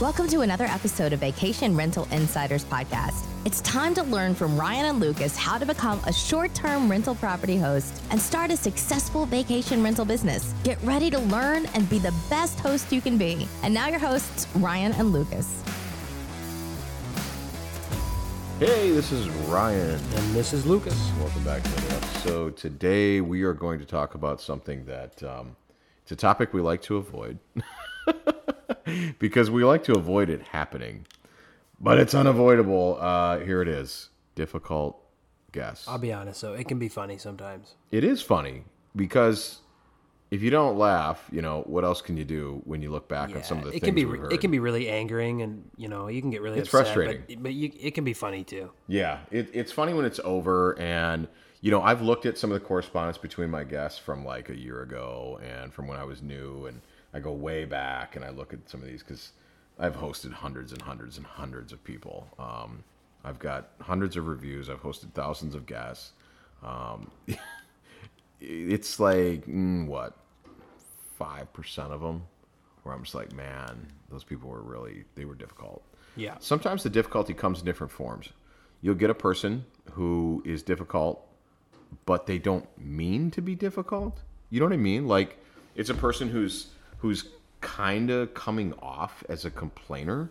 Welcome to another episode of Vacation Rental Insiders Podcast. It's time to learn from Ryan and Lucas how to become a short term rental property host and start a successful vacation rental business. Get ready to learn and be the best host you can be. And now, your hosts, Ryan and Lucas. Hey, this is Ryan. And this is Lucas. Welcome back to another episode. Today we are going to talk about something that um, it's a topic we like to avoid because we like to avoid it happening, but it's unavoidable. Uh, here it is: difficult guess. I'll be honest, so it can be funny sometimes. It is funny because if you don't laugh, you know what else can you do when you look back on some of the it things can be heard? it can be really angering, and you know you can get really It's upset, frustrating. But, but you, it can be funny too. Yeah, it, it's funny when it's over, and you know, I've looked at some of the correspondence between my guests from like a year ago and from when I was new, and I go way back and I look at some of these because I've hosted hundreds and hundreds and hundreds of people. Um, I've got hundreds of reviews. I've hosted thousands of guests. Um, it's like mm, what five percent of them where I'm just like, man, those people were really they were difficult. Yeah. Sometimes the difficulty comes in different forms. You'll get a person who is difficult, but they don't mean to be difficult. You know what I mean? Like it's a person who's who's kind of coming off as a complainer,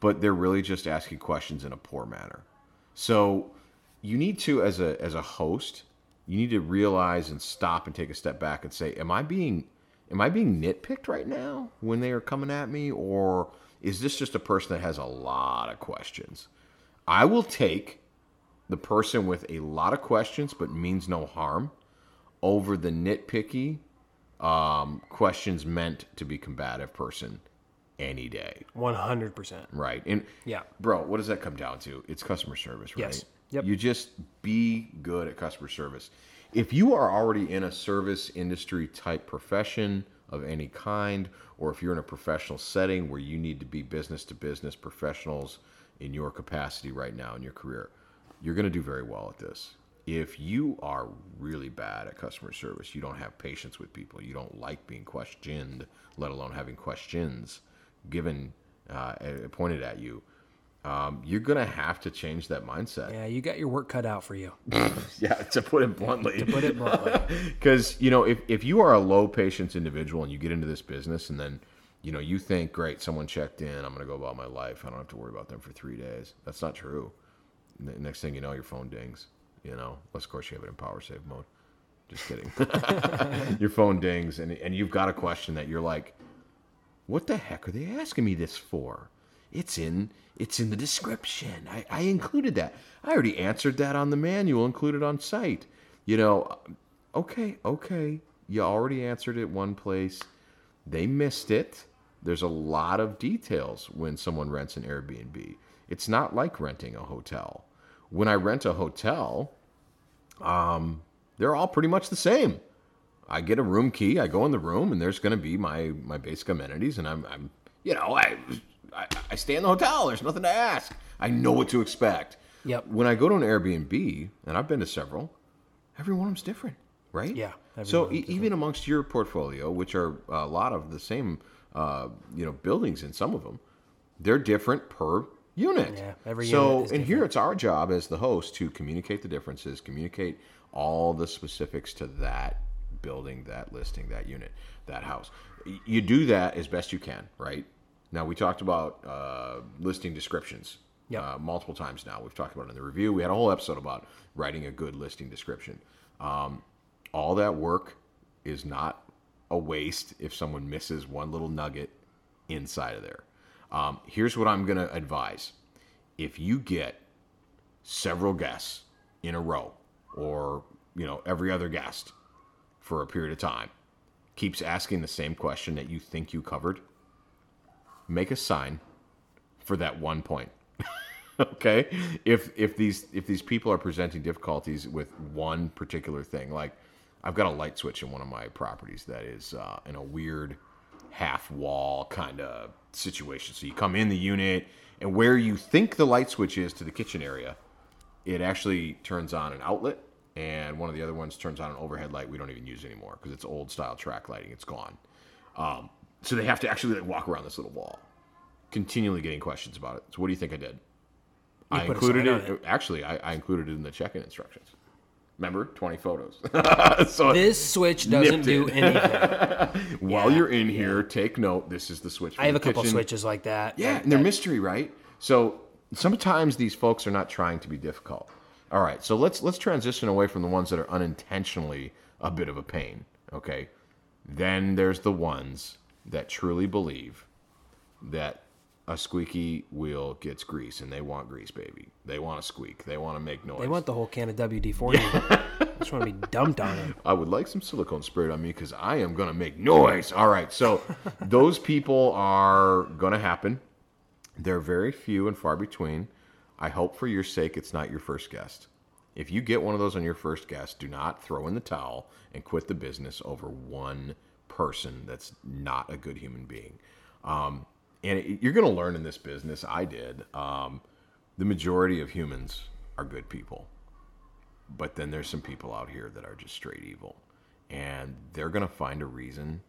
but they're really just asking questions in a poor manner. So you need to as a as a host, you need to realize and stop and take a step back and say, am I being am I being nitpicked right now when they are coming at me or is this just a person that has a lot of questions? I will take the person with a lot of questions but means no harm over the nitpicky um, questions meant to be combative person any day. One hundred percent. Right. And Yeah. bro, what does that come down to? It's customer service, right? Yes. Yep. You just be good at customer service. If you are already in a service industry type profession of any kind, or if you're in a professional setting where you need to be business to business professionals in your capacity right now in your career, you're going to do very well at this. If you are really bad at customer service, you don't have patience with people, you don't like being questioned, let alone having questions given uh, pointed at you, um, you're gonna have to change that mindset. Yeah, you got your work cut out for you. Yeah, to put it bluntly. To put it bluntly. Because you know, if if you are a low patience individual and you get into this business and then you know you think, great, someone checked in, I'm gonna go about my life. I don't have to worry about them for three days. That's not true. Next thing you know, your phone dings. You know, unless of course you have it in power save mode. Just kidding. your phone dings and and you've got a question that you're like, what the heck are they asking me this for? It's in it's in the description. I, I included that. I already answered that on the manual included on site. You know, okay, okay. You already answered it one place. They missed it. There's a lot of details when someone rents an Airbnb. It's not like renting a hotel. When I rent a hotel, um, they're all pretty much the same. I get a room key. I go in the room, and there's going to be my my basic amenities, and I'm, I'm you know, I, I I stay in the hotel. There's nothing to ask. I know what to expect. Yep. When I go to an Airbnb, and I've been to several, every one of them's different, right? Yeah, So e- even amongst your portfolio, which are a lot of the same, uh, you know, buildings in some of them, they're different per unit. Yeah, every so and here it's our job as the host to communicate the differences, communicate all the specifics to that building, that listing, that unit, that house. You do that as best you can, right? Now we talked about uh, listing descriptions Yep. uh, multiple times now. We've talked about it in the review. We had a whole episode about writing a good listing description. Um, all that work is not a waste if someone misses one little nugget inside of there. Um, here's what I'm going to advise: if you get several guests in a row, or you know every other guest for a period of time, keeps asking the same question that you think you covered, make a sign for that one point. okay if if these if these people are presenting difficulties with one particular thing like i've got a light switch in one of my properties that is uh, in a weird half wall kind of situation so you come in the unit and where you think the light switch is to the kitchen area it actually turns on an outlet and one of the other ones turns on an overhead light we don't even use anymore because it's old style track lighting it's gone um, so they have to actually like, walk around this little wall continually getting questions about it. So what do you think I did? I included sign it. Actually, I, I included it in the check-in instructions. Remember, twenty photos. so This switch doesn't do anything. while yeah, you're in here, take note. This is the switch. I have a couple kitchen. switches like that. Yeah, that- and they're that- mystery, right? So sometimes these folks are not trying to be difficult. All right, so let's let's transition away from the ones that are unintentionally a bit of a pain. Okay, then there's the ones that truly believe that a squeaky wheel gets grease, and they want grease, baby. They want to squeak. They want to make noise. They want the whole can of WD forty. just want to be dumped on them. I would like some silicone sprayed on me because I am going to make noise. All right. So those people are going to happen. They're very few and far between. I hope for your sake it's not your first guest. If you get one of those on your first guest, do not throw in the towel and quit the business over one person that's not a good human being. Um, and it, you're going to learn in this business. I did. Um, the majority of humans are good people but then there's some people out here that are just straight evil and they're going to find a reason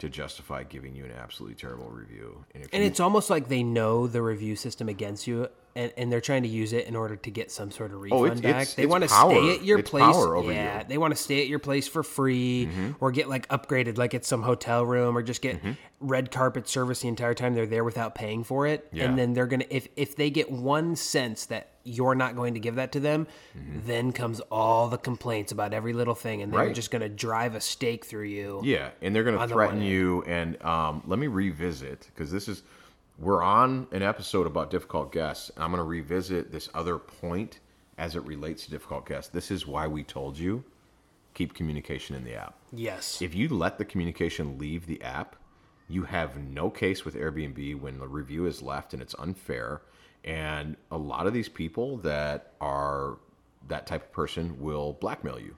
to justify giving you an absolutely terrible review and And you, it's almost like they know the review system against you, and, and they're trying to use it in order to get some sort of refund Oh, it's- back. it's- they want to stay at your It's place. yeah, you. Mm-hmm. they want to stay at your place for free, or get like upgraded, like it's some hotel room, or just get red carpet service the entire time they're there without paying for it. Yeah. And then they're gonna if if they get one sense that you're not going to give that to them, then comes all the complaints about every little thing, and they're Mm-hmm. Right. just gonna drive a stake through you. yeah and they're going to threaten you and um, let me revisit because this is we're on an episode about difficult guests and i'm going to revisit this other point as it relates to difficult guests this is why we told you keep communication in the app Yes. if you let the communication leave the app, you have no case with Airbnb when the review is left and it's unfair. And a lot of these people that are that type of person will blackmail you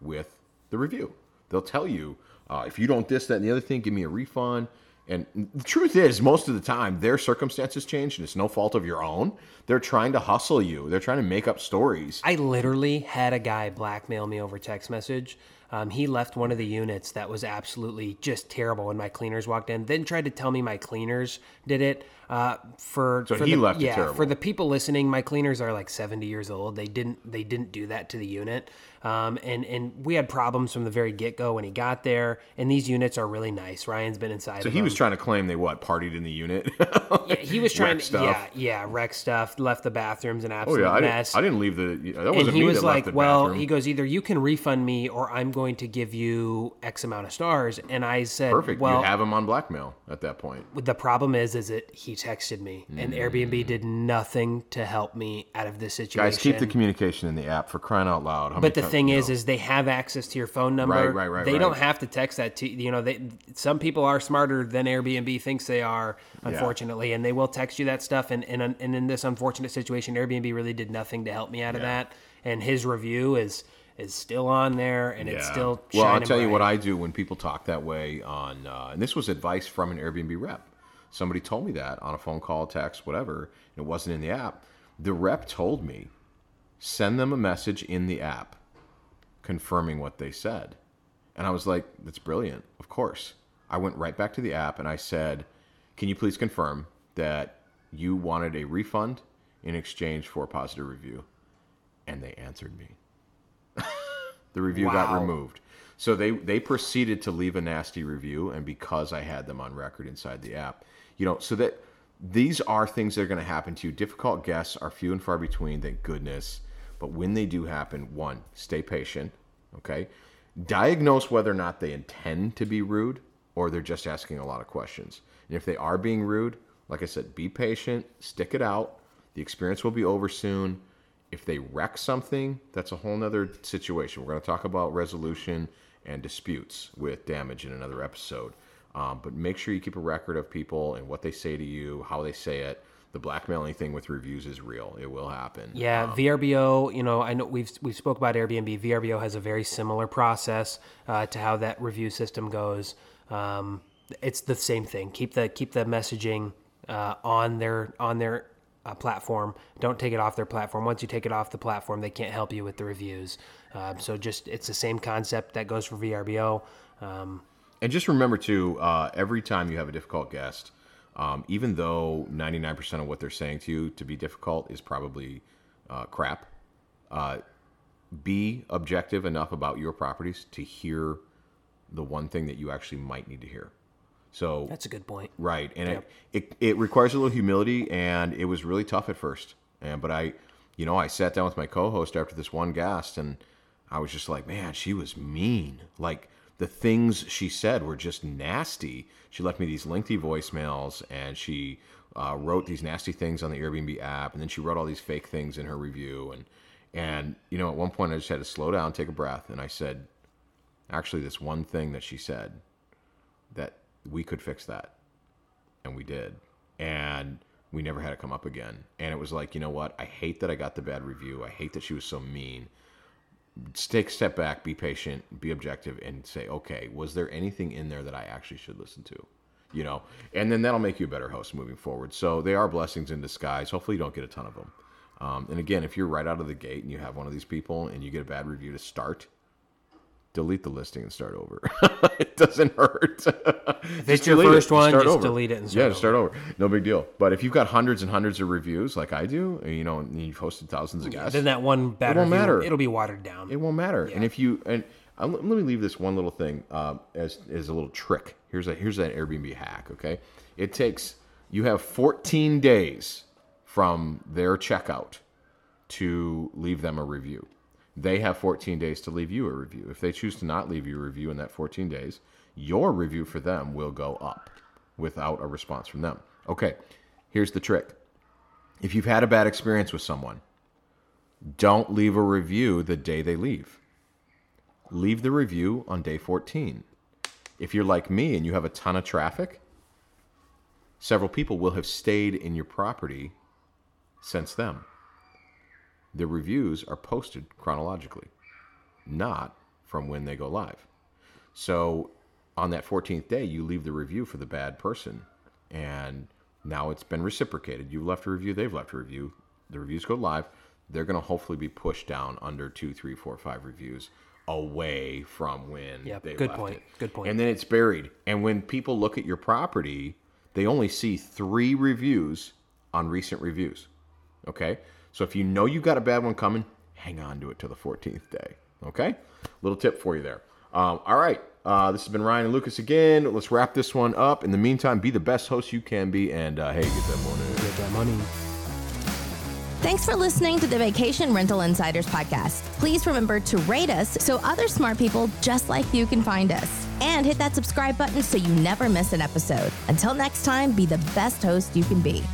with the review. They'll tell you, uh, if you don't this, that, and the other thing, give me a refund. And the truth is, most of the time, their circumstances change, and it's no fault of your own. They're trying to hustle you. They're trying to make up stories. I literally had a guy blackmail me over text message. Um, he left one of the units that was absolutely just terrible when my cleaners walked in. Then tried to tell me my cleaners did it. Uh, for So for he the, left it yeah, terrible. for the people listening, my cleaners are like seventy years old. They didn't they didn't do that to the unit, um, and and we had problems from the very get go when he got there. And these units are really nice. Ryan's been inside. So he them. was trying to claim they what partied in the unit. Yeah, he was trying to stuff. yeah yeah wreck stuff. Left the bathrooms an oh absolute yeah, I mess. didn't. I didn't leave the. That wasn't and he was like, "Well," he goes, "Either you can refund me, or I'm going to give you X amount of stars." And I said, Perfect. Well, you have him on blackmail at that point. the problem is, is that he texted me, and Mm. Airbnb did nothing to help me out of this situation. Guys, keep the communication in the app for crying out loud. How But the thing is, know. is they have access to your phone number. Right, right, right, They right. don't have to text that to you know. They some people are smarter than Airbnb thinks they are, unfortunately, and they will text you that stuff. And and and in this unfortunate situation, Airbnb really did nothing to help me out of Yeah. that. And his review is is still on there, and it's Yeah. still. well. I'll tell you what. I do when people talk that way on, uh, and this was advice from an Airbnb rep. Somebody told me that on a phone call, text, whatever. And it wasn't in the app. The rep told me send them a message in the app confirming what they said. And I was like, that's brilliant. Of course. I went right back to the app and I said, can you please confirm that you wanted a refund in exchange for a positive review? And they answered me. The review got removed. So they they proceeded to leave a nasty review, and because I had them on record inside the app, you know, so that these are things that are going to happen to you. Difficult guests are few and far between, thank goodness. But when they do happen, one, stay patient. Okay, diagnose whether or not they intend to be rude or they're just asking a lot of questions. And if they are being rude, like I said, be patient, stick it out. The experience will be over soon. If they wreck something, that's a whole nother situation. We're going to talk about resolution and disputes with damage in another episode. Um, but make sure you keep a record of people and what they say to you, how they say it. The blackmailing thing with reviews is real. It will happen. Yeah, VRBO. You know, I know we've we spoke about Airbnb. VRBO has a very similar process uh, to how that review system goes. Um, it's the same thing. Keep the keep the messaging uh, on their on their uh, platform. Don't take it off their platform. Once you take it off the platform, they can't help you with the reviews. Um, so just it's the same concept that goes for VRBO. Um, And just remember too, uh, every time you have a difficult guest, Um, even though 99% of what they're saying to you to be difficult is probably uh, crap, uh, be objective enough about your properties to hear the one thing that you actually might need to hear. So That's a good point. Right, and Yep. it, it it requires a little humility, and it was really tough at first. And but I, you know, I sat down with my co-host after this one guest, and I was just like, man, she was mean. Like the things she said were just nasty. She left me these lengthy voicemails, and she uh, wrote these nasty things on the Airbnb app, and then she wrote all these fake things in her review, and and you know, at one point I just had to slow down, take a breath, and I said, actually, this one thing that she said that we could fix that. And we did. And we never had it come up again. And it was like you know what? I hate that i got the bad review. I hate that she was so mean. Take a step back be patient be objective and say okay was there anything in there that i actually should listen to? You know? And then that'll make you a better host moving forward. So they are blessings in disguise. Hopefully you don't get a ton of them um, and again if you're right out of the gate and you have one of these people and you get a bad review to start delete the listing and start over. it doesn't hurt. If it's your first one, just delete it and start yeah, just start over. No big deal. But if you've got hundreds and hundreds of reviews, like I do, you know, and you've hosted thousands of guests, Then that one bad won't review, matter. It'll be watered down. it won't matter. And if you and uh, let me leave this one little thing uh, as as a little trick. Here's a here's an Airbnb hack. Okay, it takes you have 14 days from their checkout to leave them a review. They have 14 days to leave you a review. If they choose to not leave you a review in that 14 days, your review for them will go up without a response from them. Okay, here's the trick. If you've had a bad experience with someone, don't leave a review the day they leave. Leave the review on day 14. If you're like me and you have a ton of traffic, several people will have stayed in your property since then. The reviews are posted chronologically, not from when they go live. So on that 14th day, you leave the review for the bad person, and now it's been reciprocated. You've left a review, they've left a review. The reviews go live. They're going to hopefully be pushed down under two, three, four, five reviews away from when Yep, they good left point, it. good point. And then it's buried. And when people look at your property, they only see three reviews on recent reviews. Okay? So if you know you've got a bad one coming, hang on to it till the 14th day. Okay? Little tip for you there. Um, all right. Uh, this has been Ryan and Lucas again. Let's wrap this one up. In the meantime, be the best host you can be. And uh, hey, get that money. Get that money. Thanks for listening to the Vacation Rental Insiders podcast. Please remember to rate us so other smart people just like you can find us. And hit that subscribe button so you never miss an episode. Until next time, be the best host you can be.